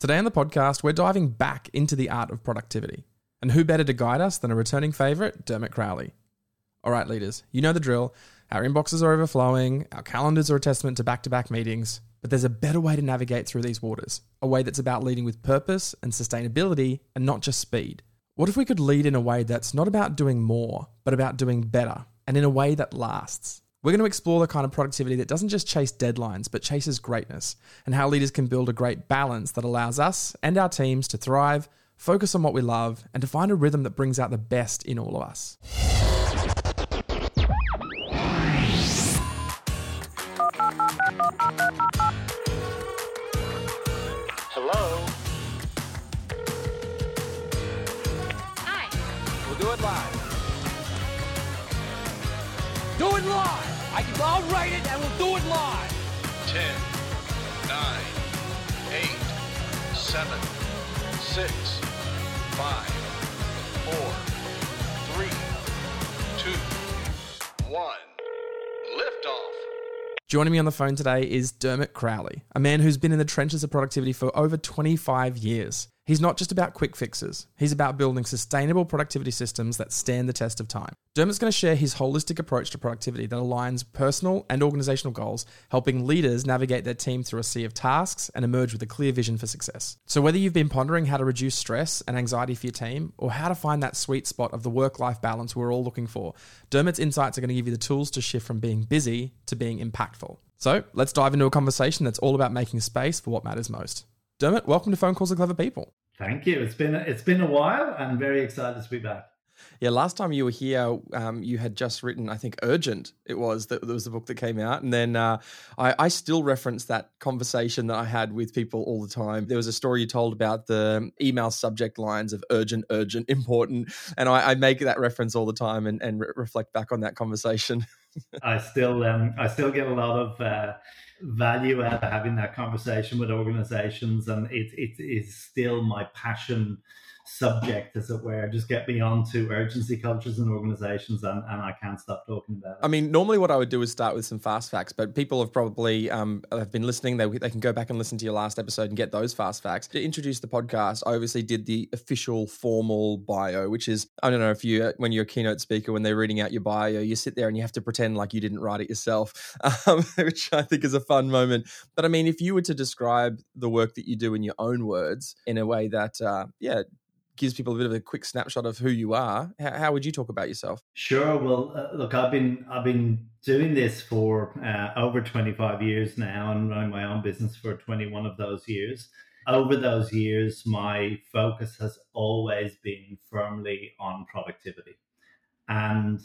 Today on the podcast, we're diving back into the art of productivity. And who better to guide us than a returning favourite, Dermot Crowley? All right, leaders, you know the drill. Our inboxes are overflowing, our calendars are a testament to back to back meetings, but there's a better way to navigate through these waters, a way that's about leading with purpose and sustainability and not just speed. What if we could lead in a way that's not about doing more, but about doing better, and in a way that lasts? We're going to explore the kind of productivity that doesn't just chase deadlines, but chases greatness, and how leaders can build a great balance that allows us and our teams to thrive, focus on what we love, and to find a rhythm that brings out the best in all of us. Hello? Hi. We'll do it live. Do it live! I can, I'll write it and we'll do it live! 10, 9, 8, 7, 6, 5, 4, 3, 2, 1. Liftoff. Joining me on the phone today is Dermot Crowley, a man who's been in the trenches of productivity for over 25 years. He's not just about quick fixes, he's about building sustainable productivity systems that stand the test of time. Dermot's going to share his holistic approach to productivity that aligns personal and organizational goals, helping leaders navigate their team through a sea of tasks and emerge with a clear vision for success. So, whether you've been pondering how to reduce stress and anxiety for your team, or how to find that sweet spot of the work life balance we're all looking for, Dermot's insights are going to give you the tools to shift from being busy to being impactful. So, let's dive into a conversation that's all about making space for what matters most. Dermot, welcome to Phone Calls with Clever People. Thank you. It's been it's been a while. I'm very excited to be back. Yeah, last time you were here, um, you had just written, I think, Urgent. It was that there was the book that came out, and then uh, I, I, still reference that conversation that I had with people all the time. There was a story you told about the email subject lines of urgent, urgent, important, and I, I make that reference all the time and, and re- reflect back on that conversation. I still, um, I still get a lot of. Uh, value out of having that conversation with organizations and it, it is still my passion subject, as it were. Just get me onto urgency cultures and organizations, and, and I can't stop talking about it. I mean, normally what I would do is start with some fast facts, but people have probably um, have been listening. They, they can go back and listen to your last episode and get those fast facts. To introduce the podcast, I obviously did the official formal bio, which is I don't know if you when you're a keynote speaker when they're reading out your bio, you sit there and you have to pretend like you didn't write it yourself, um, which I think is a fun moment. But I mean, if you were to describe the work that you do in your own words in a way that, uh, yeah, gives people a bit of a quick snapshot of who you are. How, how would you talk about yourself? Sure. Well, uh, look, I've been I've been doing this for uh, over 25 years now, and running my own business for 21 of those years. Over those years, my focus has always been firmly on productivity, and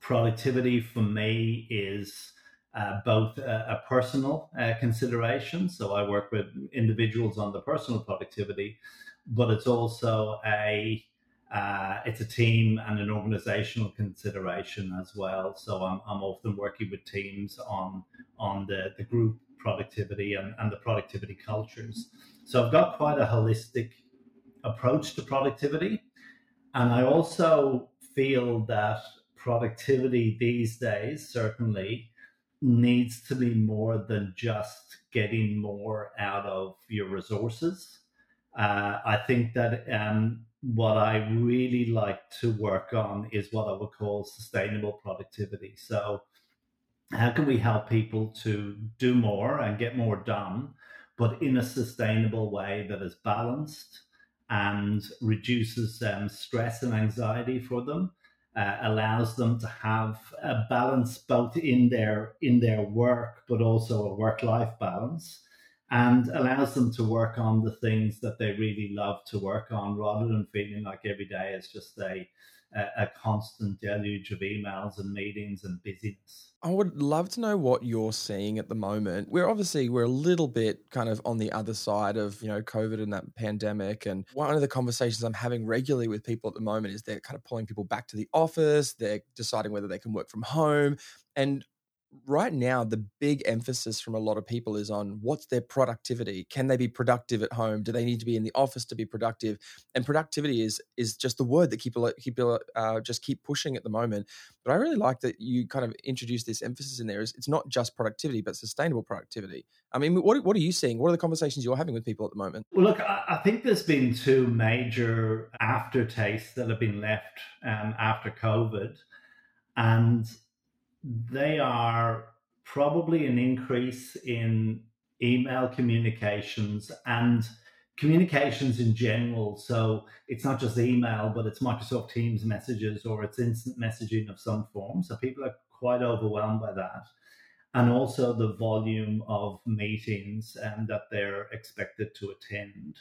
productivity for me is. Uh, both a, personal uh, consideration. So I work with individuals on the personal productivity, but it's also a uh, it's a team and an organizational consideration as well. So I'm, I'm often working with teams on on the, the group productivity and, and the productivity cultures. So I've got quite a holistic approach to productivity. And I also feel that productivity these days certainly needs to be more than just getting more out of your resources uh, I think that um, what I really like to work on is what I would call sustainable productivity. So, how can we help people to do more and get more done, but in a sustainable way that is balanced and reduces um, stress and anxiety for them? Uh, allows them to have a balance both in their in their work, but also a work life balance and allows them to work on the things that they really love to work on rather than feeling like every day is just a a, constant deluge of emails and meetings and busyness. I would love to know what you're seeing at the moment. We're obviously we're a little bit kind of on the other side of you know COVID and that pandemic. And one of the conversations I'm having regularly with people at the moment is they're kind of pulling people back to the office. They're deciding whether they can work from home. And right now the big emphasis from a lot of people is on what's their productivity. Can they be productive at home? Do they need to be in the office to be productive? And productivity is is just the word that people people uh, just keep pushing at the moment. But i really like that you kind of introduce this emphasis in there is it's not just productivity but sustainable productivity. I mean what, what are you seeing? What are the conversations you're having with people at the moment? Well look i, I think there's been two major aftertastes that have been left um, after covid. And they are probably an increase in email communications and communications in general. So it's not just email, but it's Microsoft Teams messages or it's instant messaging of some form. So people are quite overwhelmed by that. And also the volume of meetings um, that they're expected to attend.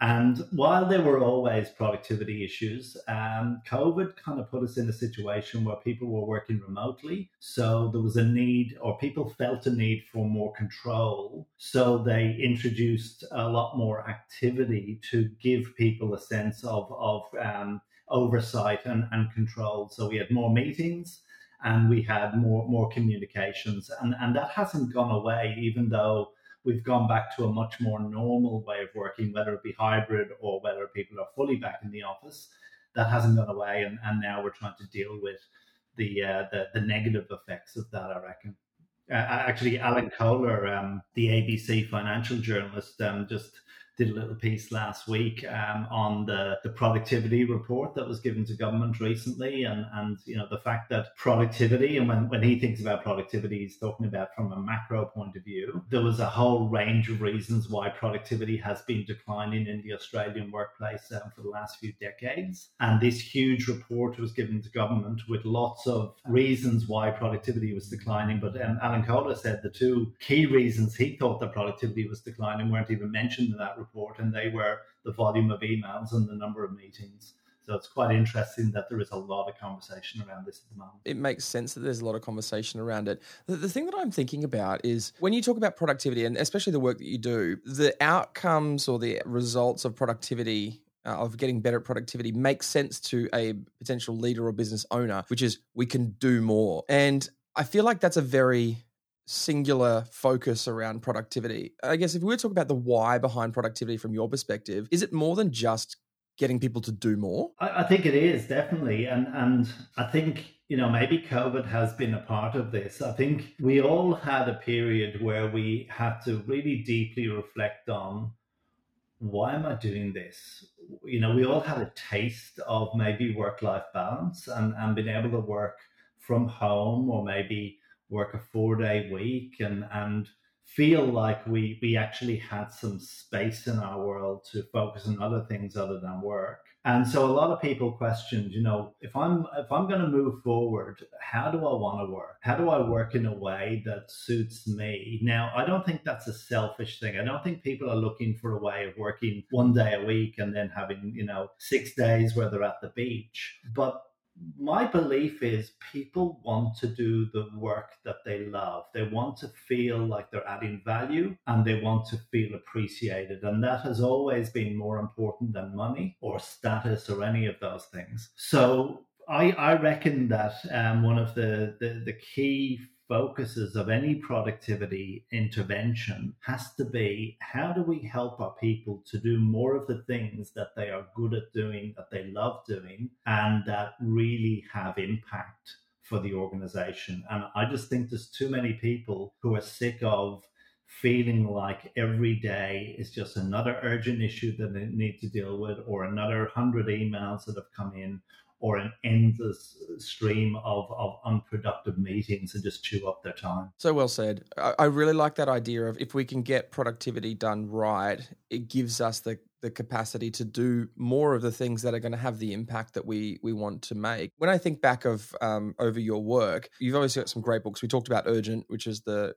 And while there were always productivity issues, um, COVID kind of put us in a situation where people were working remotely. So there was a need, or people felt a need for more control. So they introduced a lot more activity to give people a sense of, of um, oversight and, and control. So we had more meetings and we had more, more communications. And, and that hasn't gone away, even though we've gone back to a much more normal way of working, whether it be hybrid or whether people are fully back in the office. That hasn't gone away, and, and now we're trying to deal with the uh, the, the negative effects of that. I reckon. Uh, actually, Alan Kohler, um, the ABC financial journalist, um, just did a little piece last week um, on the, the productivity report that was given to government recently and, and you know the fact that productivity and when, when he thinks about productivity he's talking about from a macro point of view. There was a whole range of reasons why productivity has been declining in the australian workplace um, for the last few decades. And this huge report was given to government with lots of reasons why productivity was declining. But um, alan kohler said the two key reasons he thought that productivity was declining weren't even mentioned in that report, and they were the volume of emails and the number of meetings. So it's quite interesting that there is a lot of conversation around this at the moment. It makes sense that there's a lot of conversation around it. The, the, thing that I'm thinking about is when you talk about productivity, and especially the work that you do, the outcomes or the results of productivity. Uh, of getting better at productivity makes sense to a potential leader or business owner, which is we can do more. And I feel like that's a very singular focus around productivity. I guess if we were to talk about the why behind productivity from your perspective, is it more than just getting people to do more? I, I, think it is definitely, and and I think you know maybe COVID has been a part of this. I think we all had a period where we had to really deeply reflect on why am I doing this? You know, we all had a taste of maybe work life balance and and being able to work from home or maybe work a four day week and and feel like we we actually had some space in our world to focus on other things other than work. And so a lot of people questioned you know if i'm if i'm going to move forward how do i want to work? How do i work in a way that suits me? Now i don't think that's a selfish thing. I don't think people are looking for a way of working one day a week and then having you know six days where they're at the beach. But my belief is people want to do the work that they love. They want to feel like they're adding value and they want to feel appreciated. And that has always been more important than money or status or any of those things. So I, I reckon that um, one of the, the, the key focuses of any productivity intervention has to be how do we help our people to do more of the things that they are good at doing, that they love doing, and that really have impact for the organization. And I just think there's too many people who are sick of feeling like every day is just another urgent issue that they need to deal with, or another hundred emails that have come in, or an endless stream of, of unproductive meetings and just chew up their time. So well said. I, I really like that idea of if we can get productivity done right, it gives us the the capacity to do more of the things that are going to have the impact that we we want to make. When I think back of um, over your work, you've obviously got some great books. We talked about Urgent, which is the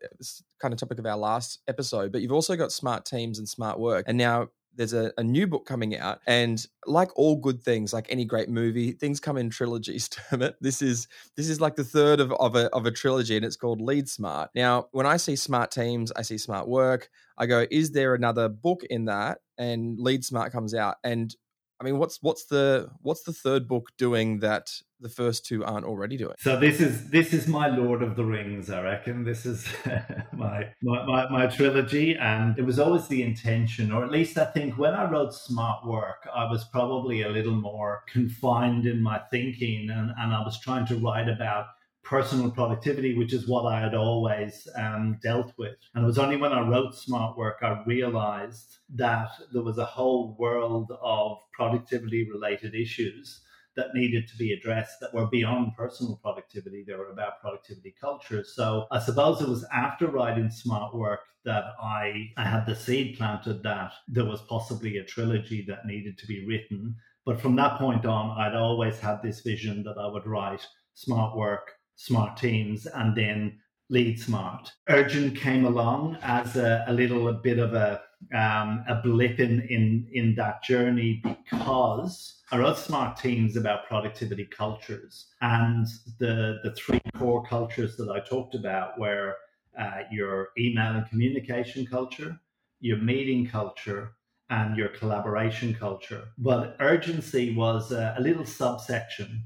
kind of topic of our last episode, but you've also got Smart Teams and Smart Work, and now there's a, a, new book coming out and like all good things like any great movie things come in trilogies Dermot. this is this is like the third of, of, a, of a trilogy and it's called lead smart. Now when i see smart teams i see smart work. I go is there another book in that? And lead smart comes out. And I mean, what's what's the what's the third book doing that the first two aren't already doing? So this is this is my Lord of the Rings, I reckon. This is my, my, my my trilogy, and it was always the intention, or at least I think when I wrote Smart Work, I was probably a little more confined in my thinking, and, and I was trying to write about personal productivity, which is what I had always um, dealt with. And it was only when I wrote Smart Work I realized that there was a whole world of productivity related issues that needed to be addressed that were beyond personal productivity. They were about productivity culture. So I suppose it was after writing Smart Work that I, I had the seed planted that there was possibly a trilogy that needed to be written. But from that point on, I'd always had this vision that I would write Smart Work, smart teams and then lead smart. Urgent came along as a, a little a bit of a um, a blip in, in in that journey because I wrote smart teams about productivity cultures and the the three core cultures that I talked about were uh, your email and communication culture, your meeting culture, and your collaboration culture. But urgency was a, a little subsection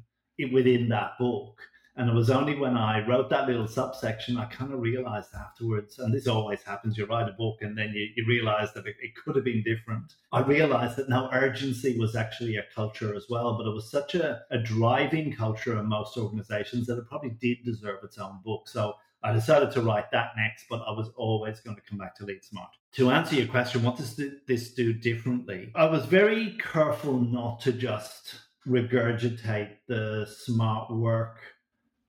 within that book and it was only when I wrote that little subsection, I kind of realized afterwards, and this always happens you write a book and then you, you realize that it, it could have been different. I realized that now urgency was actually a culture as well, but it was such a, a driving culture in most organizations that it probably did deserve its own book. So I decided to write that next, but I was always going to come back to Lead Smart. To answer your question, what does this do differently? I was very careful not to just regurgitate the smart work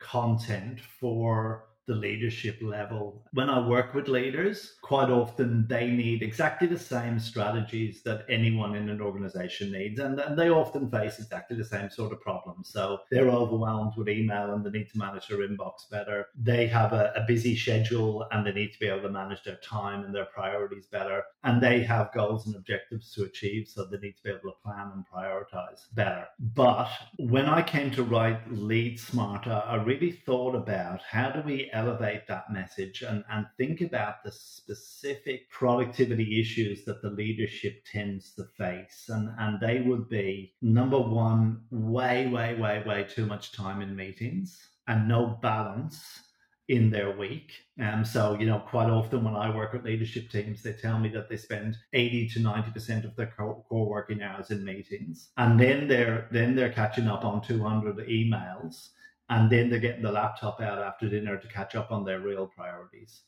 content for the leadership level. When I work with leaders, quite often they need exactly the same strategies that anyone in an organization needs. And, and they often face exactly the same sort of problems. So they're overwhelmed with email and they need to manage their inbox better. They have a, a busy schedule and they need to be able to manage their time and their priorities better. And they have goals and objectives to achieve. So they need to be able to plan and prioritize better. But when I came to write Lead Smarter, I really thought about how do we elevate that message and, and think about the specific productivity issues that the leadership tends to face. And, and they would be number one, way, way, way, way too much time in meetings and no balance in their week. Um, so, you know, quite often when I work with leadership teams, they tell me that they spend 80 to 90% of their core working hours in meetings. And then they're then they're catching up on 200 emails and then they're getting the laptop out after dinner to catch up on their real priorities.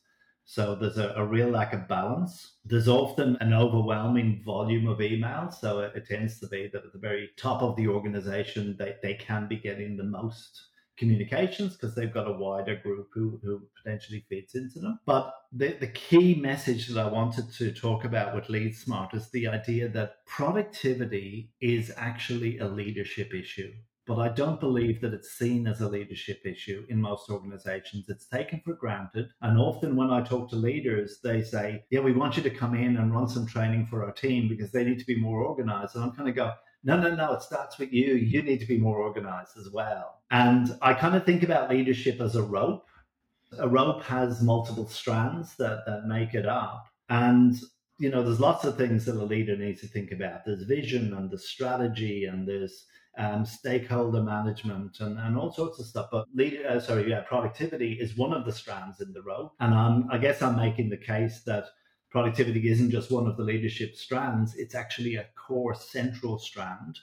So there's a, a real lack of balance. There's often an overwhelming volume of emails. So it, it tends to be that at the very top of the organization, they, they can be getting the most communications because they've got a wider group who, who potentially feeds into them. But the, the key message that I wanted to talk about with Lead Smart is the idea that productivity is actually a leadership issue but I don't believe that it's seen as a leadership issue in most organizations. It's taken for granted. And often when I talk to leaders, they say, Yeah, we want you to come in and run some training for our team because they need to be more organized. And I'm kind of go, no, no, no, it starts with you. You need to be more organized as well. And I kind of think about leadership as a rope. A rope has multiple strands that, that make it up. And you know, there's lots of things that a leader needs to think about. There's vision and there's strategy and there's um, stakeholder management and, and all sorts of stuff. But lead, uh, sorry, yeah, productivity is one of the strands in the rope. And I'm, I guess I'm making the case that productivity isn't just one of the leadership strands, it's actually a core central strand.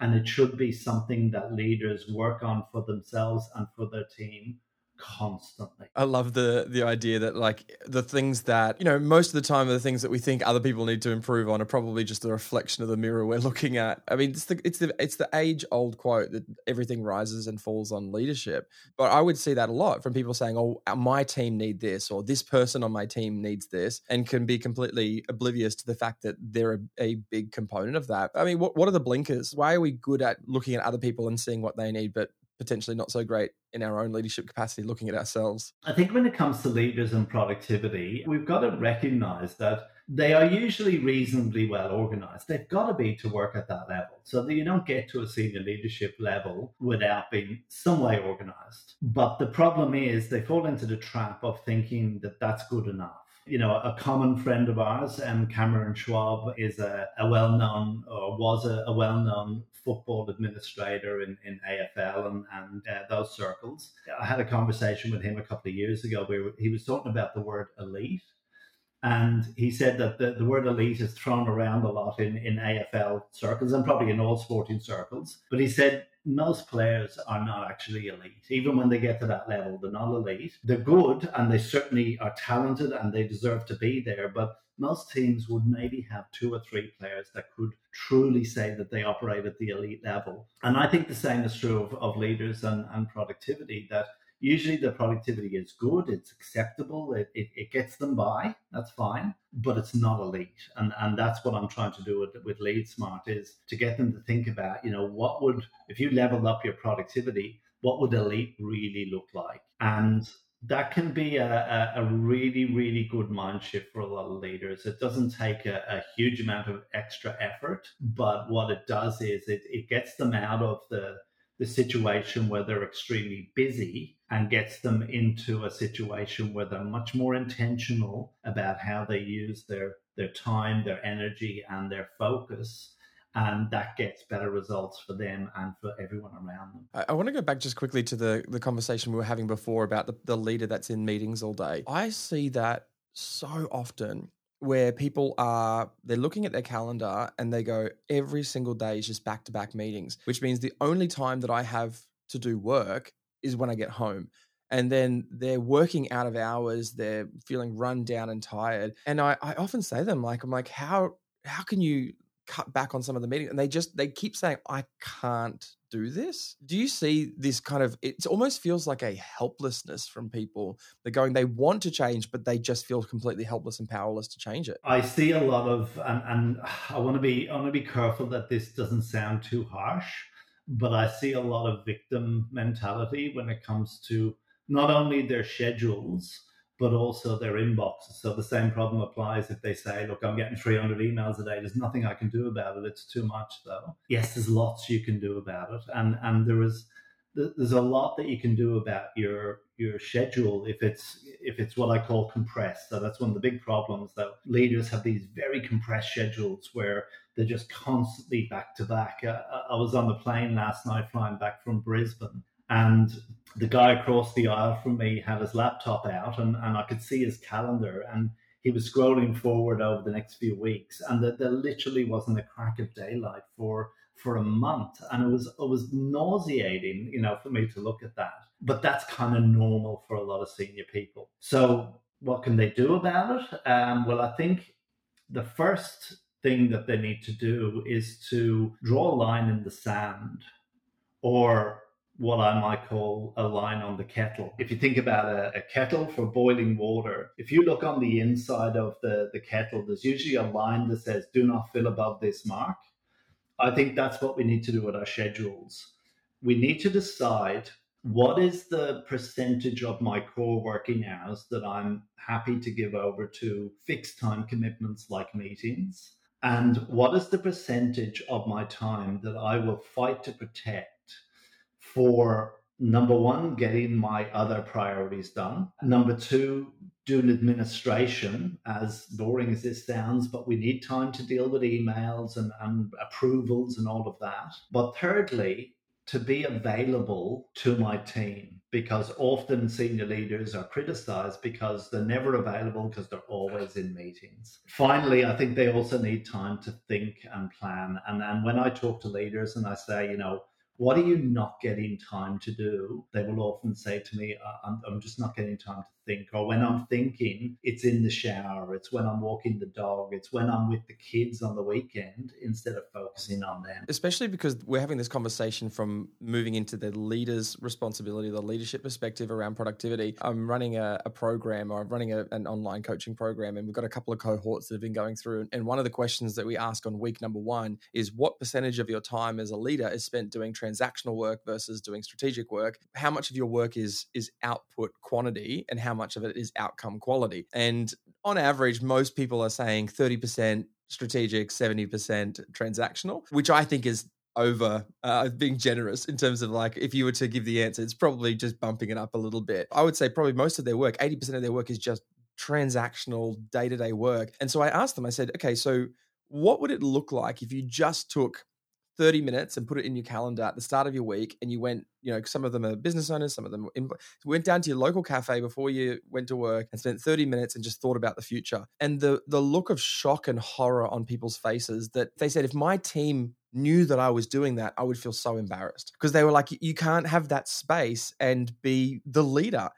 And it should be something that leaders work on for themselves and for their team constantly. I love the the idea that like the things that you know most of the time the things that we think other people need to improve on are probably just a reflection of the mirror we're looking at. I mean, it's the it's the it's the age old quote that everything rises and falls on leadership. But I would see that a lot from people saying, "Oh, uh, my team need this," or "This person on my team needs this," and can be completely oblivious to the fact that they're a, a big component of that. I mean, what what are the blinkers? Why are we good at looking at other people and seeing what they need, but potentially not so great in our own leadership capacity looking at ourselves? I think when it comes to leaders and productivity, we've got to recognize that they are usually reasonably well organized. They've got to be to work at that level so that you don't get to a senior leadership level without being some way organized. But the problem is they fall into the trap of thinking that that's good enough you know, a common friend of ours, and Cameron Schwab is a, a well-known or was a, a well-known football administrator in, in AFL and, and uh, those circles. I had a conversation with him a couple of years ago where he was talking about the word elite. And he said that the, the word elite is thrown around a lot in, in AFL circles and probably in all sporting circles. But he said most players are not actually elite. Even when they get to that level, they're not elite. They're good and they certainly are talented and they deserve to be there. But most teams would maybe have two or three players that could truly say that they operate at the elite level. And I think the same is true of, of leaders and, and productivity, that usually the productivity is good, it's acceptable, it, it, it, gets them by, that's fine, but it's not elite. And and that's what I'm trying to do with, with Lead Smart is to get them to think about, you know, what would, if you leveled up your productivity, what would elite really look like? And that can be a, a, a, really, really good mind shift for a lot of leaders. It doesn't take a, a, huge amount of extra effort, but what it does is it, it gets them out of the, the situation where they're extremely busy and gets them into a situation where they're much more intentional about how they use their, their time, their energy, and their focus and that gets better results for them and for everyone around them. I, I, want to go back just quickly to the, the conversation we were having before about the, the leader that's in meetings all day. I see that so often where people are they're looking at their calendar and they go every single day is just back to back meetings which means the only time that i have to do work is when i get home. And then they're working out of hours they're feeling run down and tired. And i, I often say them like i'm like how how can you cut back on some of the meetings and they just they keep saying i can't do this. Do you see this kind of it almost feels like a helplessness from people. They're going they want to change but they just feel completely helpless and powerless to change it. I see a lot of and, and i want to be i want to be careful that this doesn't sound too harsh but i see a lot of victim mentality when it comes to not only their schedules but also their inboxes. So the same problem applies if they say, look, I'm getting 300 emails a day. There's nothing I can do about it. It's too much though. Yes, there's lots you can do about it. And, and there is, there's a lot that you can do about your your schedule if it's if it's what I call compressed. So that's one of the big problems that leaders have these very compressed schedules where they're just constantly back to back. Uh, I was on the plane last night flying back from Brisbane, and the guy across the aisle from me had his laptop out and, and I could see his calendar and he was scrolling forward over the next few weeks and that there literally wasn't a crack of daylight for for a month. And it was it was nauseating you know for me to look at that. But that's kind of normal for a lot of senior people. So what can they do about it? Um, well i think the first thing that they need to do is to draw a line in the sand or what I might call a line on the kettle. If you think about a, a, kettle for boiling water, if you look on the inside of the, the kettle, there's usually a line that says, do not fill above this mark. I think that's what we need to do with our schedules. We need to decide what is the percentage of my core working hours that I'm happy to give over to fixed time commitments like meetings? And what is the percentage of my time that I will fight to protect for number one, getting my other priorities done. Number two, doing administration, as boring as this sounds, but we need time to deal with emails and, and approvals and all of that. But thirdly, to be available to my team because often senior leaders are criticized because they're never available because they're always in meetings. Finally, I think they also need time to think and plan. And, and when I talk to leaders and I say, you know, what are you not getting time to do? They will often say to me, I'm, I'm just not getting time to think. Or when I'm thinking, it's in the shower, it's when I'm walking the dog, it's when I'm with the kids on the weekend instead of focusing on them. Especially because we're having this conversation from moving into the leader's responsibility, the leadership perspective around productivity. I'm running a, a program or I'm running a, an online coaching program, and we've got a couple of cohorts that have been going through. And one of the questions that we ask on week number one is what percentage of your time as a leader is spent doing transactional work versus doing strategic work? How much of your work is is output quantity and how much of it is outcome quality. And on average, most people are saying 30% strategic, 70% transactional, which I think is over uh, being generous in terms of like if you were to give the answer it's probably just bumping it up a little bit i would say probably most of their work 80% of their work is just transactional day to day work. And so I asked them, I said, okay, so what would it look like if you just took 30 minutes and put it in your calendar at the start of your week and you went you know some of them are business owners some of them went down to your local cafe before you went to work and spent 30 minutes and just thought about the future and the the look of shock and horror on people's faces that they said if my team knew that I was doing that I would feel so embarrassed because they were like you can't have that space and be the leader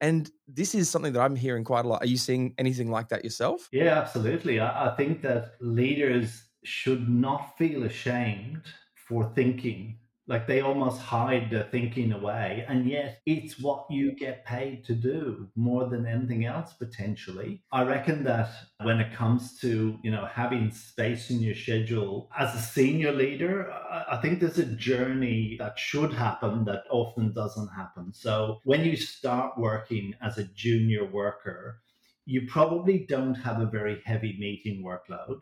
and this is something that I'm hearing quite a lot. Are you seeing anything like that yourself? Yeah, absolutely. I, I think that leaders should not feel ashamed for thinking like they almost hide their thinking away and yet it's what you get paid to do more than anything else potentially. I reckon that when it comes to you know having space in your schedule as a senior leader i think there's a journey that should happen that often doesn't happen. So when you start working as a junior worker you probably don't have a very heavy meeting workload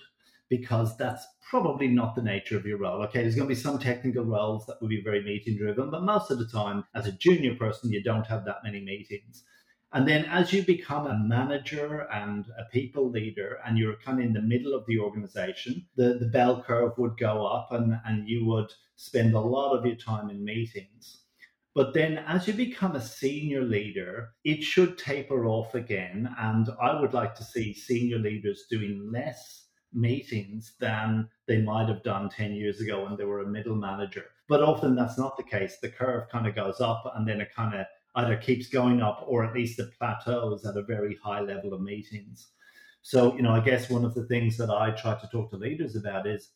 because that's probably not the nature of your role. Okay, there's going to be some technical roles that will be very meeting driven, but most of the time, as a junior person, you don't have that many meetings. And then as you become a manager and a people leader, and you're kind of in the middle of the organization, the, the bell curve would go up and, and you would spend a lot of your time in meetings. But then as you become a senior leader, it should taper off again. And I would like to see senior leaders doing less meetings than they might have done 10 years ago when they were a middle manager. But often that's not the case. The curve kind of goes up and then it kind of either keeps going up or at least it plateaus at a very high level of meetings. So, you know, I guess one of the things that I try to talk to leaders about is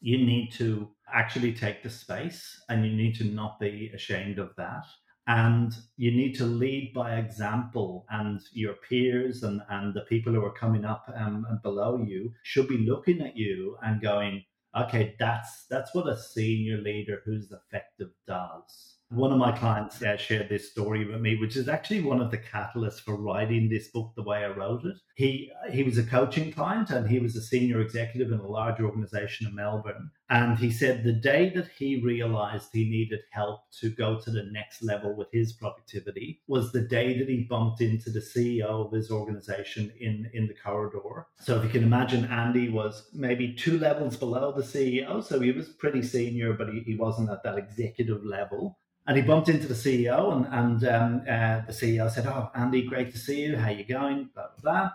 you need to actually take the space and you need to not be ashamed of that and you need to lead by example and your peers and, and the people who are coming up um, and below you should be looking at you and going okay that's that's what a senior leader who's effective does one of my clients uh, shared this story with me, which is actually one of the catalysts for writing this book the way I wrote it. He he was a coaching client and he was a senior executive in a large organization in Melbourne. And he said the day that he realized he needed help to go to the next level with his productivity was the day that he bumped into the CEO of his organization in, in the corridor. So if you can imagine, Andy was maybe two levels below the CEO. So he was pretty senior, but he, he wasn't at that executive level. And he bumped into the CEO, and, and um, uh, the CEO said, "Oh, Andy, great to see you. How you going?" Blah blah blah.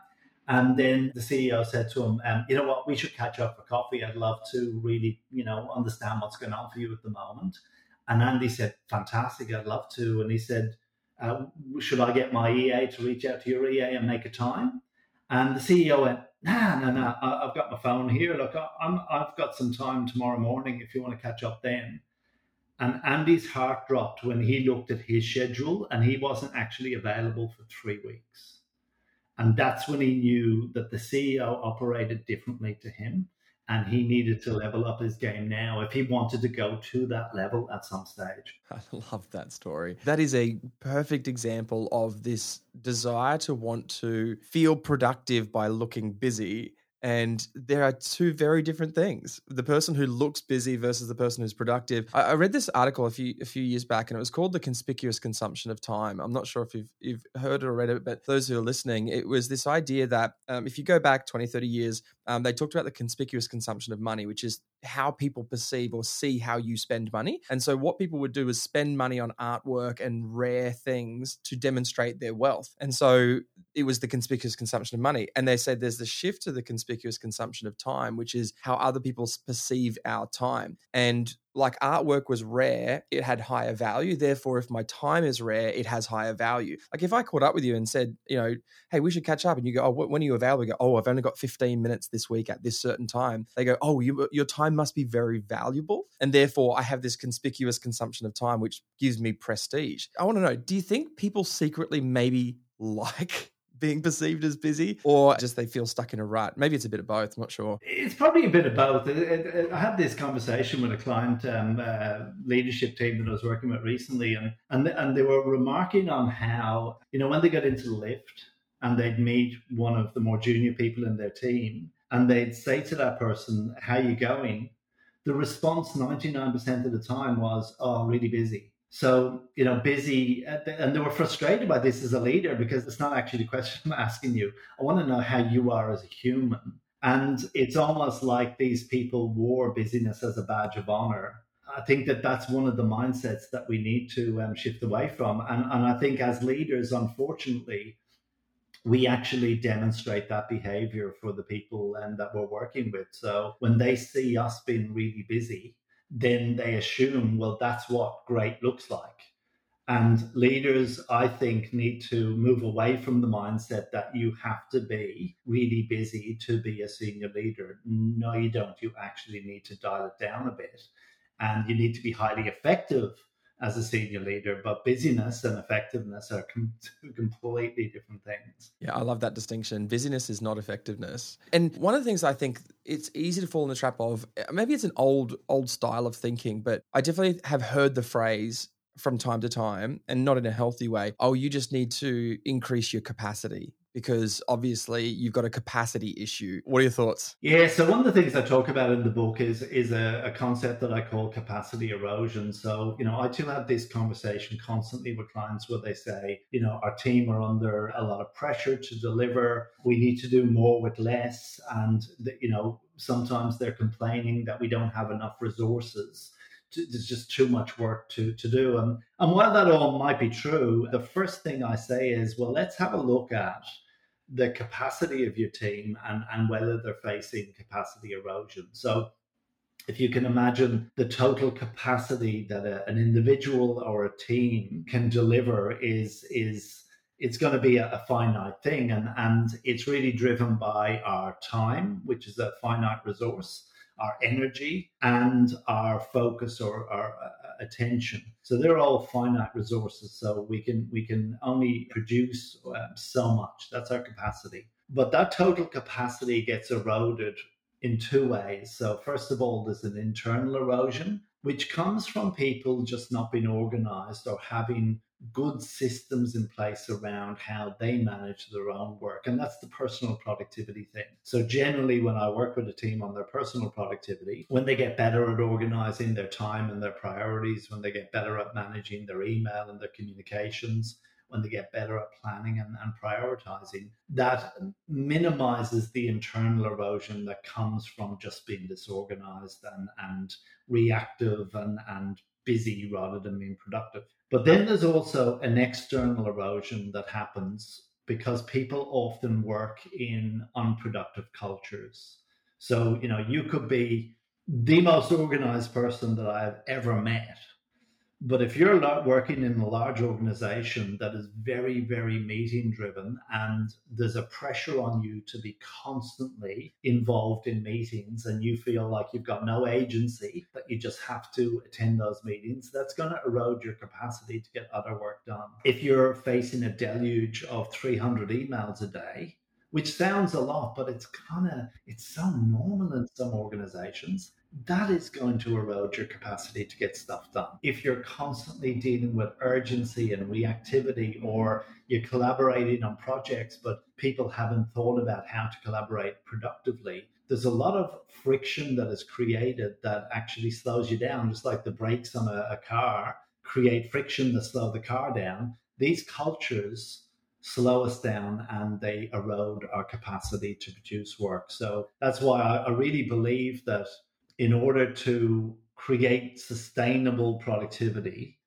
And then the CEO said to him, um, "You know what? We should catch up for coffee. I'd love to really, you know, understand what's going on for you at the moment." And Andy said, "Fantastic. I'd love to." And he said, uh, "Should I get my EA to reach out to your EA and make a time?" And the CEO went, "Nah, no, no. I've got my phone here. Look, I'm, I've got some time tomorrow morning if you want to catch up then." And Andy's heart dropped when he looked at his schedule and he wasn't actually available for three weeks. And that's when he knew that the CEO operated differently to him and he needed to level up his game now if he wanted to go to that level at some stage. I love that story. That is a perfect example of this desire to want to feel productive by looking busy and there are two very different things. The person who looks busy versus the person who's productive. I, I, read this article a few a few years back and it was called the conspicuous consumption of time. I'm not sure if you've, you've heard it or read it but those who are listening it was this idea that um, if you go back 20 30 years um, they talked about the conspicuous consumption of money which is how people perceive or see how you spend money. And so what people would do is spend money on artwork and rare things to demonstrate their wealth. And so it was the conspicuous consumption of money. And they said there's the shift to the conspicuous conspicuous consumption of time, which is how other people perceive our time. And like artwork was rare, it had higher value. Therefore, if my time is rare, it has higher value. Like if I caught up with you and said, you know, hey, we should catch up, and you go, oh, when are you available? go, oh, I've only got 15 minutes this week at this certain time. They go, oh, you, your time must be very valuable. And therefore, I have this conspicuous consumption of time, which gives me prestige. I want to know, do you think people secretly maybe like being perceived as busy or just they feel stuck in a rut? Maybe it's a bit of both. I'm not sure. It's probably a bit of both. I had this conversation with a client um, uh, leadership team that I was working with recently, and, and, and they were remarking on how, you know, when they got into the lift and they'd meet one of the more junior people in their team, and they'd say to that person, How you going? The response 99% of the time was, Oh, really busy So, you know, busy, and they were frustrated by this as a leader because it's not actually the question I'm asking you. I want to know how you are as a human. And it's almost like these people wore busyness as a badge of honor. I think that that's one of the mindsets that we need to um, shift away from. And, and I think as leaders, unfortunately, we actually demonstrate that behavior for the people um, that we're working with. So when they see us being really busy, then they assume, well, that's what great looks like. And leaders, I think, need to move away from the mindset that you have to be really busy to be a senior leader. No, you don't. You actually need to dial it down a bit. And you need to be highly effective as a senior leader, but busyness and effectiveness are com- completely different things. Yeah, I love that distinction. Busyness is not effectiveness. And one of the things I think it's easy to fall in the trap of, eh, maybe it's an old old style of thinking, but I definitely have heard the phrase from time to time and not in a healthy way. Oh, you just need to increase your capacity because obviously you've got a capacity issue. What are your thoughts? Yeah, so one of the things I talk about in the book is is a, a, concept that I call capacity erosion. So, you know, I too have this conversation constantly with clients where they say, you know, our team are under a lot of pressure to deliver. We need to do more with less. And, the, you know, sometimes they're complaining that we don't have enough resources there's just too much work to, to do. And, and while that all might be true, the first thing I say is, well, let's have a look at the capacity of your team and, and whether they're facing capacity erosion. So if you can imagine the total capacity that a, an individual or a team can deliver is is it's going to be a, a, finite thing and and it's really driven by our time which is a finite resource our energy and our focus or our uh, attention. So they're all finite resources. So we can we can only produce um, so much. That's our capacity. But that total capacity gets eroded in two ways. So first of all, there's an internal erosion, which comes from people just not being organized or having good systems in place around how they manage their own work. And that's the personal productivity thing. So, generally, when I work with a team on their personal productivity, when they get better at organizing their time and their priorities, when they get better at managing their email and their communications, when they get better at planning and, and prioritizing, that minimizes the internal erosion that comes from just being disorganized and, and reactive and, and busy rather than being productive. But then there's also an external erosion that happens because people often work in unproductive cultures. So, you know, you could be the most organized person that I've ever met, but if you're not working in a large organization that is very, very meeting driven and there's a pressure on you to be constantly involved in meetings and you feel like you've got no agency, that you just have to attend those meetings, that's going to erode your capacity to get other work done. If you're facing a deluge of 300 emails a day, which sounds a lot, but it's kind of, it's so normal in some organizations that is going to erode your capacity to get stuff done. If you're constantly dealing with urgency and reactivity, or you're collaborating on projects, but people haven't thought about how to collaborate productively, there's a lot of friction that is created that actually slows you down, just like the brakes on a, a car create friction to slow the car down. These cultures slow us down and they erode our capacity to produce work. So that's why I, really believe that in order to create sustainable productivity,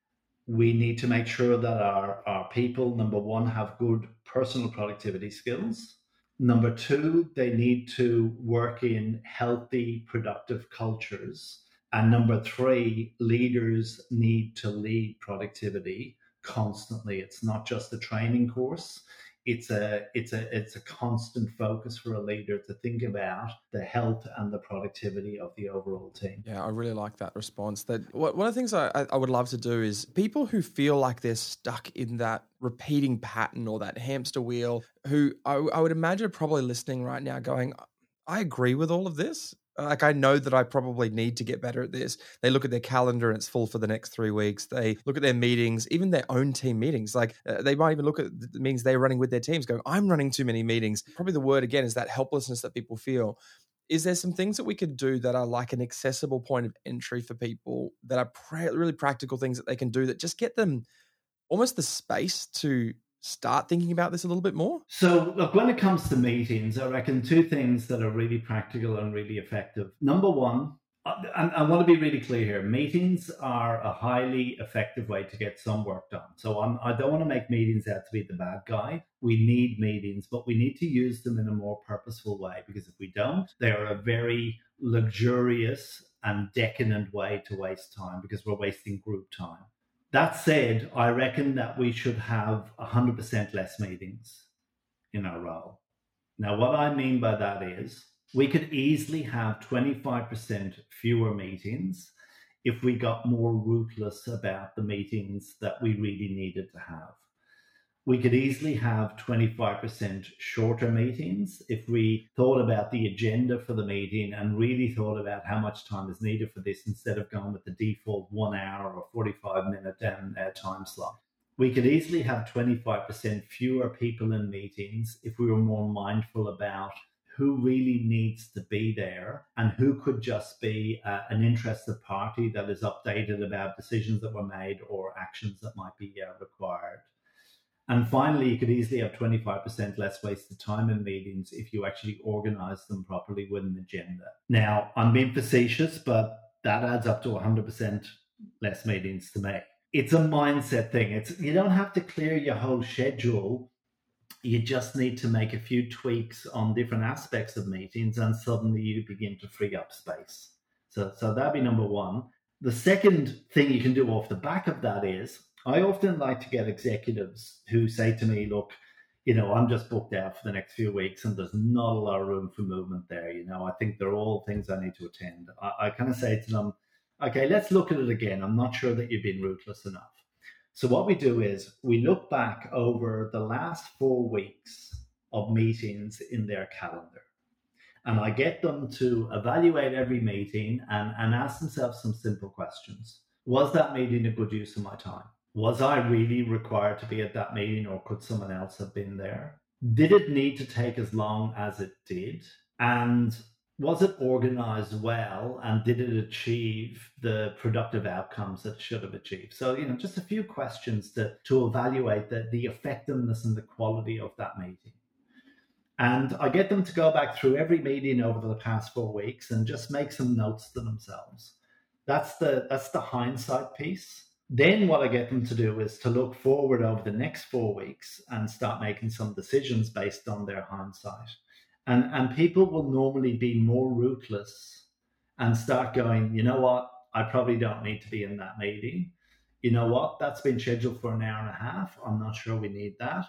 we need to make sure that our, our people, number one, have good personal productivity skills. Number two, they need to work in healthy, productive cultures. And number three, leaders need to lead productivity constantly. It's not just a training course it's a it's a it's a constant focus for a leader to think about the health and the productivity of the overall team. Yeah, I really like that response. That one of the things I, I would love to do is people who feel like they're stuck in that repeating pattern or that hamster wheel. Who I, I would imagine probably listening right now, going, "I agree with all of this like I know that I probably need to get better at this. They look at their calendar and it's full for the next three weeks. They look at their meetings, even their own team meetings. Like uh, they might even look at the meetings they're running with their teams, going, "I'm running too many meetings." Probably the word again is that helplessness that people feel. is there some things that we could do that are like an accessible point of entry for people that are really practical things that they can do that just get them almost the space to start thinking about this a little bit more? So, look, when it comes to meetings, I reckon two things that are really practical and really effective. Number one, uh, I, I want to be really clear here. Meetings are a highly effective way to get some work done. So I'm, I do not want to make meetings out to be the bad guy. We need meetings, but we need to use them in a more purposeful way because if we don't, they are a very luxurious and decadent way to waste time because we're wasting group time. That said, I reckon that we should have 100% less meetings in our role. Now, what I mean by that is we could easily have 25% fewer meetings if we got more ruthless about the meetings that we really needed to have. We could easily have 25% shorter meetings if we thought about the agenda for the meeting and really thought about how much time is needed for this instead of going with the default one hour or 45 minute time slot. We could easily have 25% fewer people in meetings if we were more mindful about who really needs to be there and who could just be uh, an interested party that is updated about decisions that were made or actions that might be uh, required. And finally, you could easily have 25% less wasted time in meetings if you actually organize them properly with an agenda. Now, I'm being facetious, but that adds up to 100% less meetings to me. It's a mindset thing. It's you don't have to clear your whole schedule you just need to make a few tweaks on different aspects of meetings and suddenly you begin to free up space so so that'd be number one the second thing you can do off the back of that is i often like to get executives who say to me look you know i'm just booked out for the next few weeks and there's not a lot of room for movement there you know i think they're all things i need to attend i, I kind of say to them okay let's look at it again i'm not sure that you've been ruthless enough so what we do is we look back over the last four weeks of meetings in their calendar. And I get them to evaluate every meeting and, and ask themselves some simple questions. Was that meeting a good use of my time? Was I really required to be at that meeting or could someone else have been there? Did it need to take as long as it did? And was it organized well and did it achieve the productive outcomes that it should have achieved so you know just a few questions to, to evaluate the, the effectiveness and the quality of that meeting and i get them to go back through every meeting over the past four weeks and just make some notes to themselves that's the that's the hindsight piece then what i get them to do is to look forward over the next four weeks and start making some decisions based on their hindsight. And and people will normally be more ruthless and start going you know what? I probably don't need to be in that meeting. You know what? That's been scheduled for an hour and a half. I'm not sure we need that.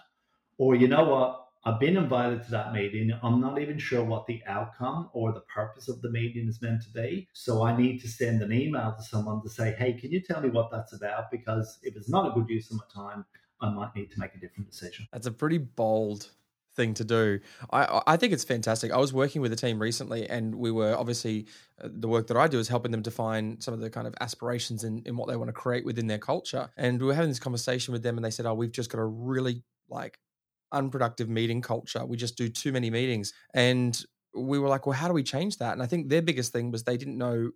Or you know what i've been invited to that meeting i'm not even sure what the outcome or the purpose of the meeting is meant to be so i need to send an email to someone to say hey can you tell me what that's about because if it's not a good use of my time i might need to make a different decision that's a pretty bold thing to do. I I think it's fantastic. I was working with a team recently, and we were obviously uh, the work that I do is helping them define some of the kind of aspirations in, in what they want to create within their culture. And we were having this conversation with them, and they said, "Oh, we've just got a really like unproductive meeting culture. We just do too many meetings." And we were like, "Well, how do we change that?" And I think their biggest thing was they didn't know.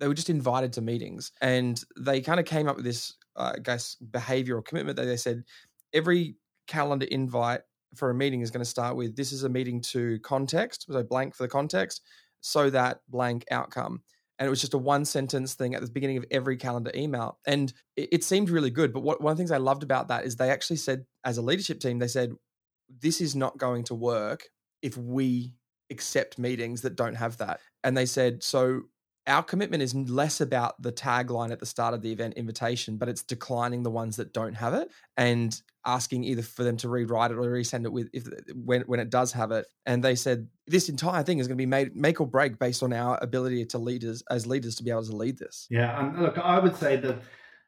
They were just invited to meetings, and they kind of came up with this, uh, I guess, behavioral commitment that they said every calendar invite for a meeting is going to start with this is a meeting to context, so blank for the context, so that blank outcome. And it was just a one sentence thing at the beginning of every calendar email. And it, it seemed really good. But what, one of the things I loved about that is they actually said, as a leadership team, they said, this is not going to work if we accept meetings that don't have that. And they said, so our commitment is less about the tagline at the start of the event invitation, but it's declining the ones that don't have it and asking either for them to rewrite it or resend it with if when when it does have it. And they said this entire thing is going to be made make or break based on our ability to leaders as leaders to be able to lead this. Yeah, and look, I would say that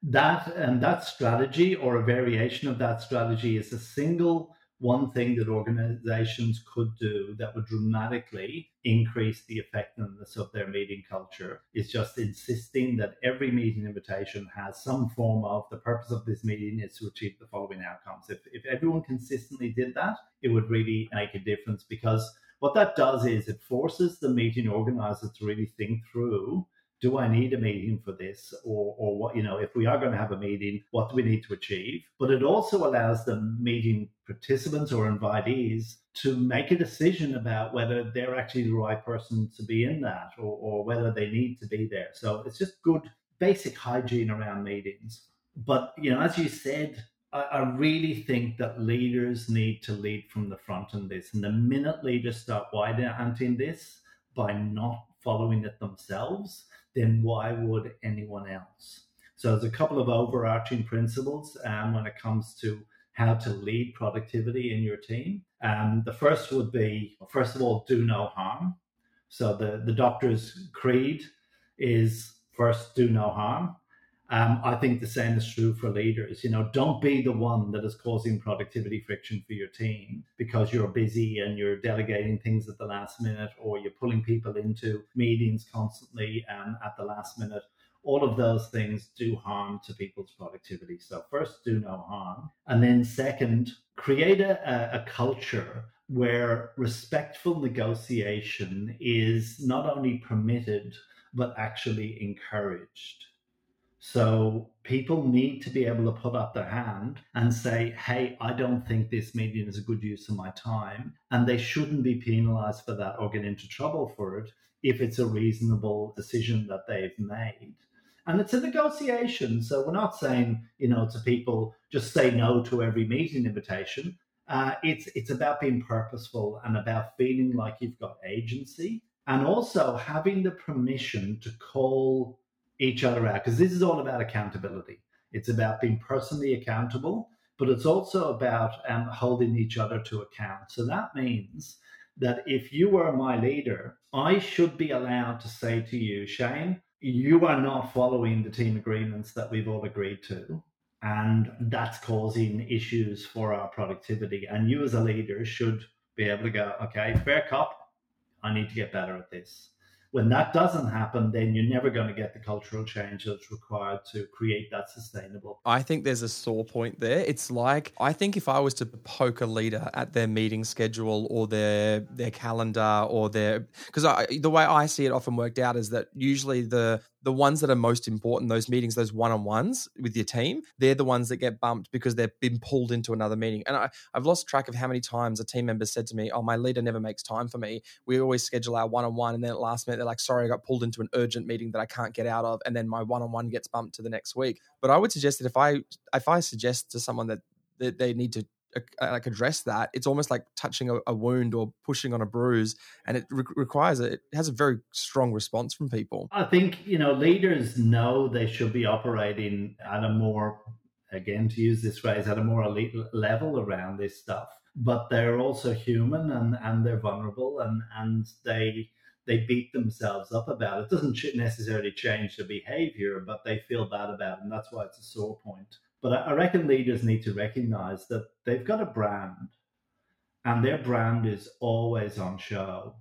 that and that strategy or a variation of that strategy is a single one thing that organizations could do that would dramatically increase the effectiveness of their meeting culture is just insisting that every meeting invitation has some form of the purpose of this meeting is to achieve the following outcomes. If, if everyone consistently did that, it would really make a difference because what that does is it forces the meeting organizer to really think through do I need a meeting for this? Or, or what, you know, if we are going to have a meeting, what do we need to achieve? But it also allows the meeting participants or invitees to make a decision about whether they're actually the right person to be in that or, or whether they need to be there. So it's just good basic hygiene around meetings. But, you know, as you said, I, I really think that leaders need to lead from the front in this. And the minute leaders start white anting this by not following it themselves, then why would anyone else? So there's a couple of overarching principles um, when it comes to how to lead productivity in your team. Um, the first would be, first of all, do no harm. So the, the doctor's creed is first, do no harm. Um, I think the same is true for leaders. You know, don't be the one that is causing productivity friction for your team because you're busy and you're delegating things at the last minute or you're pulling people into meetings constantly um, at the last minute. All of those things do harm to people's productivity. So, first, do no harm. And then, second, create a, a culture where respectful negotiation is not only permitted, but actually encouraged. So people need to be able to put up their hand and say, hey, I don't think this meeting is a good use of my time. And they shouldn't be penalized for that or get into trouble for it if it's a reasonable decision that they've made. And it's a negotiation. So we're not saying, you know, to people, just say no to every meeting invitation. Uh, it's it's about being purposeful and about feeling like you've got agency and also having the permission to call each other out because this is all about accountability. It's about being personally accountable, but it's also about um, holding each other to account. So that means that if you were my leader, I should be allowed to say to you, Shane, you are not following the team agreements that we've all agreed to. And that's causing issues for our productivity. And you, as a leader, should be able to go, okay, fair cop, I need to get better at this when that doesn't happen, then you're never going to get the cultural change that's required to create that sustainable. I think there's a sore point there. It's like I think if I was to poke a leader at their meeting schedule or their their calendar or their because the way I see it often worked out is that usually the the ones that are most important, those meetings, those one on ones with your team, they're the ones that get bumped because they've been pulled into another meeting. And I, have lost track of how many times a team member said to me, Oh, my leader never makes time for me. We always schedule our one on one. And then at last minute, they're like, Sorry, I got pulled into an urgent meeting that I can't get out of. And then my one on one gets bumped to the next week. But I would suggest that if I, if I suggest to someone that, that they need to Uh, like address that it's almost like touching a, a wound or pushing on a bruise and it re- requires a, it has a very strong response from people. I think you know leaders know they should be operating at a more again to use this phrase at a more elite level around this stuff. But they're also human and and they're vulnerable and and they they beat themselves up about it. it doesn't necessarily change their behavior but they feel bad about it and that's why it's a sore point but I reckon leaders need to recognize that they've got a brand and their brand is always on show.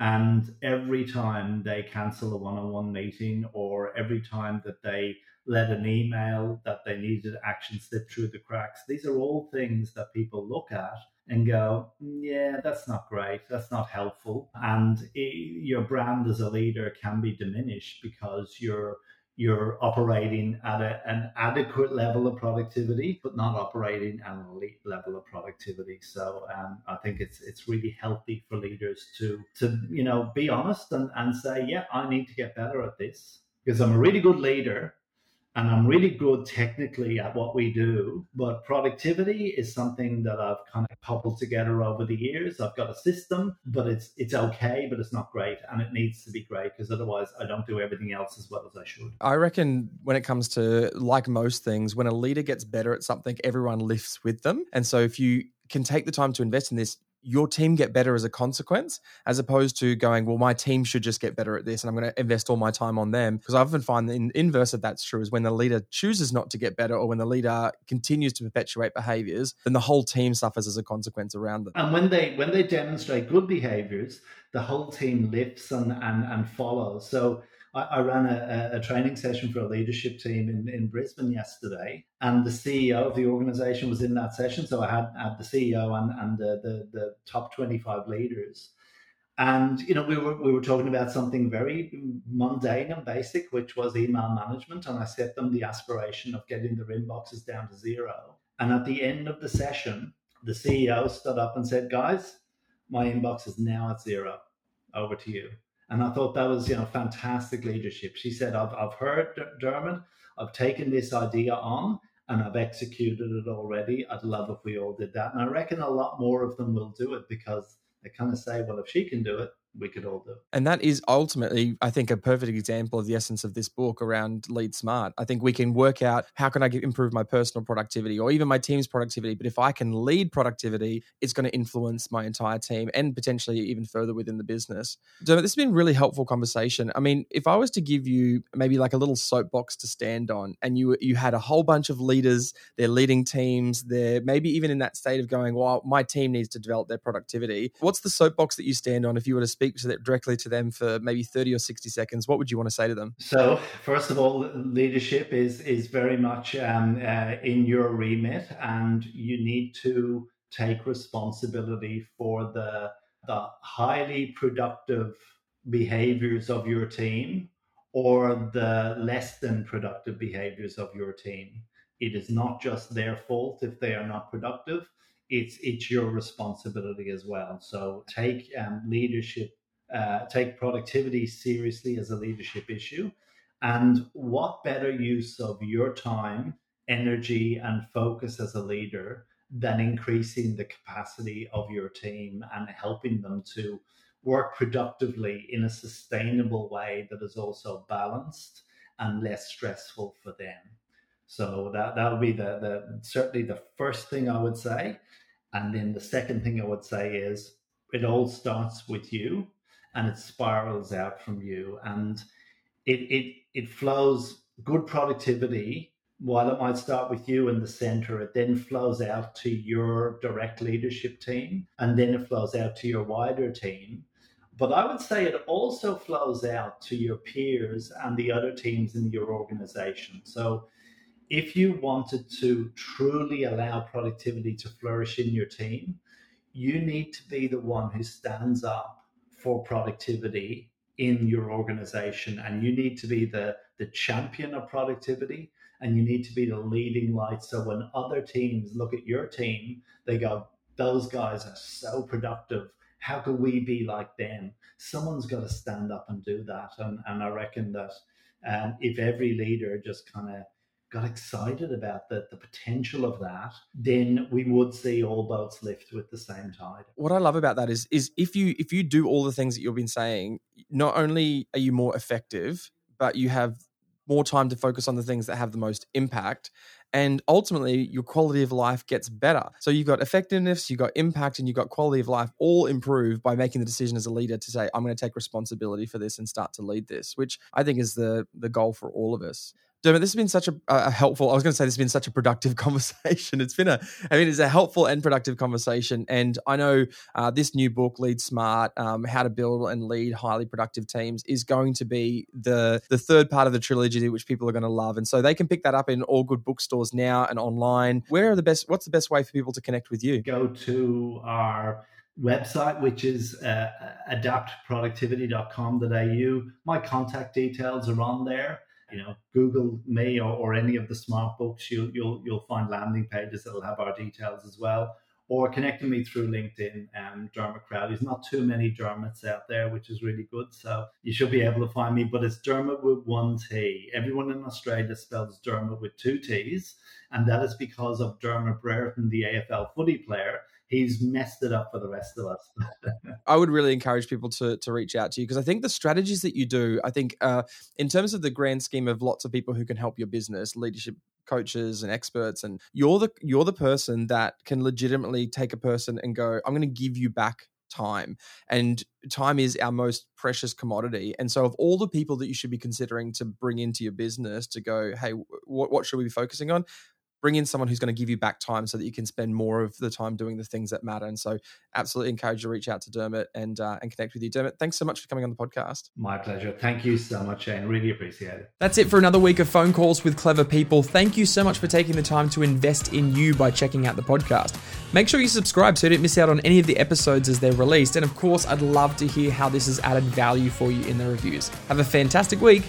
And every time they cancel a one on one meeting or every time that they let an email that they needed action slip through the cracks, these are all things that people look at and go, mm, yeah, that's not great. That's not helpful. And it, your brand as a leader can be diminished because you're you're operating at a, an adequate level of productivity, but not operating at an elite level of productivity. So um, I think it's it's really healthy for leaders to to you know be honest and, and say, yeah, I need to get better at this because I'm a really good leader and I'm really good technically at what we do, but productivity is something that I've kind of coupled together over the years. I've got a system, but it's it's okay, but it's not great, and it needs to be great because otherwise I don't do everything else as well as I should. I reckon when it comes to like most things, when a leader gets better at something, everyone lifts with them, and so if you can take the time to invest in this, your team get better as a consequence, as opposed to going, well, my team should just get better at this and I'm going to invest all my time on them. Because I often find the inverse of that's true is when the leader chooses not to get better or when the leader continues to perpetuate behaviors, then the whole team suffers as a consequence around them. And when they when they demonstrate good behaviors, the whole team lifts and and, and follows. So I, I ran a, a, training session for a leadership team in, in Brisbane yesterday, and the CEO of the organization was in that session. So I had, had the CEO and, and the, the, the top 25 leaders. And you know, we were we were talking about something very mundane and basic, which was email management. And I set them the aspiration of getting their inboxes down to zero. And at the end of the session, the CEO stood up and said, "Guys, my inbox is now at zero. Over to you." And I thought that was you know fantastic leadership. She said, "I've I've heard Dermot. I've taken this idea on." And I've executed it already. I'd love if we all did that. And I reckon a lot more of them will do it because they kind of say, well, if she can do it, we could all do. And that is ultimately, I think, a perfect example of the essence of this book around Lead Smart. I think we can work out how can I improve my personal productivity or even my team's productivity. But if I can lead productivity, it's going to influence my entire team and potentially even further within the business. So this has been really helpful conversation. I mean, if I was to give you maybe like a little soapbox to stand on, and you you had a whole bunch of leaders, they're leading teams, they're maybe even in that state of going, well, my team needs to develop their productivity. What's the soapbox that you stand on if you were to speak to that directly to them for maybe 30 or 60 seconds, what would you want to say to them? So, first of all, leadership is is very much um, uh, in your remit, and you need to take responsibility for the the highly productive behaviors of your team or the less than productive behaviors of your team. It is not just their fault if they are not productive. It's it's your responsibility as well. So take um, leadership uh, take productivity seriously as a leadership issue. And what better use of your time, energy, and focus as a leader than increasing the capacity of your team and helping them to work productively in a sustainable way that is also balanced and less stressful for them. So that that would be the, the certainly the first thing I would say. And then the second thing I would say is it all starts with you and it spirals out from you and it it it flows good productivity. While it might start with you in the center it then flows out to your direct leadership team and then it flows out to your wider team. But i would say it also flows out to your peers and the other teams in your organization. So if you wanted to truly allow productivity to flourish in your team you need to be the one who stands up for productivity in your organization. And you need to be the the champion of productivity and you need to be the leading light. So when other teams look at your team they go those guys are so productive. How can we be like them? Someone's got to stand up and do that. And, and i reckon that um, if every leader just kind of got excited about the, the potential of that, then we would see all boats lift with the same tide. What I love about that is is if you if you do all the things that you've been saying, not only are you more effective, but you have more time to focus on the things that have the most impact and ultimately your quality of life gets better. So you've got effectiveness, you've got impact, and you've got quality of life all improved by making the decision as a leader to say, I'm going to take responsibility for this and start to lead this, which I think is the the goal for all of us. Dermot, this has been such a, a, helpful. I was going to say this has been such a productive conversation. It's been a, I mean, it's a helpful and productive conversation. And I know uh, this new book, Lead Smart: um, How to Build and Lead Highly Productive Teams, is going to be the the third part of the trilogy, which people are going to love. And so they can pick that up in all good bookstores now and online. Where are the best? What's the best way for people to connect with you? Go to our website, which is uh, adaptproductivity.com.au. My contact details are on there you know, Google me or, or any of the smart books, you'll you'll you'll find landing pages that'll have our details as well. Or connecting me through LinkedIn, um, Dermot Crowley. There's not too many Dermots out there, which is really good. So you should be able to find me. But it's Dermot with one T. Everyone in Australia spells Dermot with two T's, and that is because of Dermot Brereton, the AFL footy player he's messed it up for the rest of us. I would really encourage people to to reach out to you because I think the strategies that you do, I think uh, in terms of the grand scheme of lots of people who can help your business, leadership coaches and experts and you're the you're the person that can legitimately take a person and go I'm going to give you back time and time is our most precious commodity and so of all the people that you should be considering to bring into your business to go hey what, what should we be focusing on bring in someone who's going to give you back time so that you can spend more of the time doing the things that matter. And so, absolutely encourage you to reach out to Dermot and uh, and connect with you. Dermot, thanks so much for coming on the podcast. My pleasure. Thank you so much, Shane. Really appreciate it. That's it for another week of phone calls with clever people. Thank you so much for taking the time to invest in you by checking out the podcast. Make sure you subscribe so you don't miss out on any of the episodes as they're released. And of course, I'd love to hear how this has added value for you in the reviews. Have a fantastic week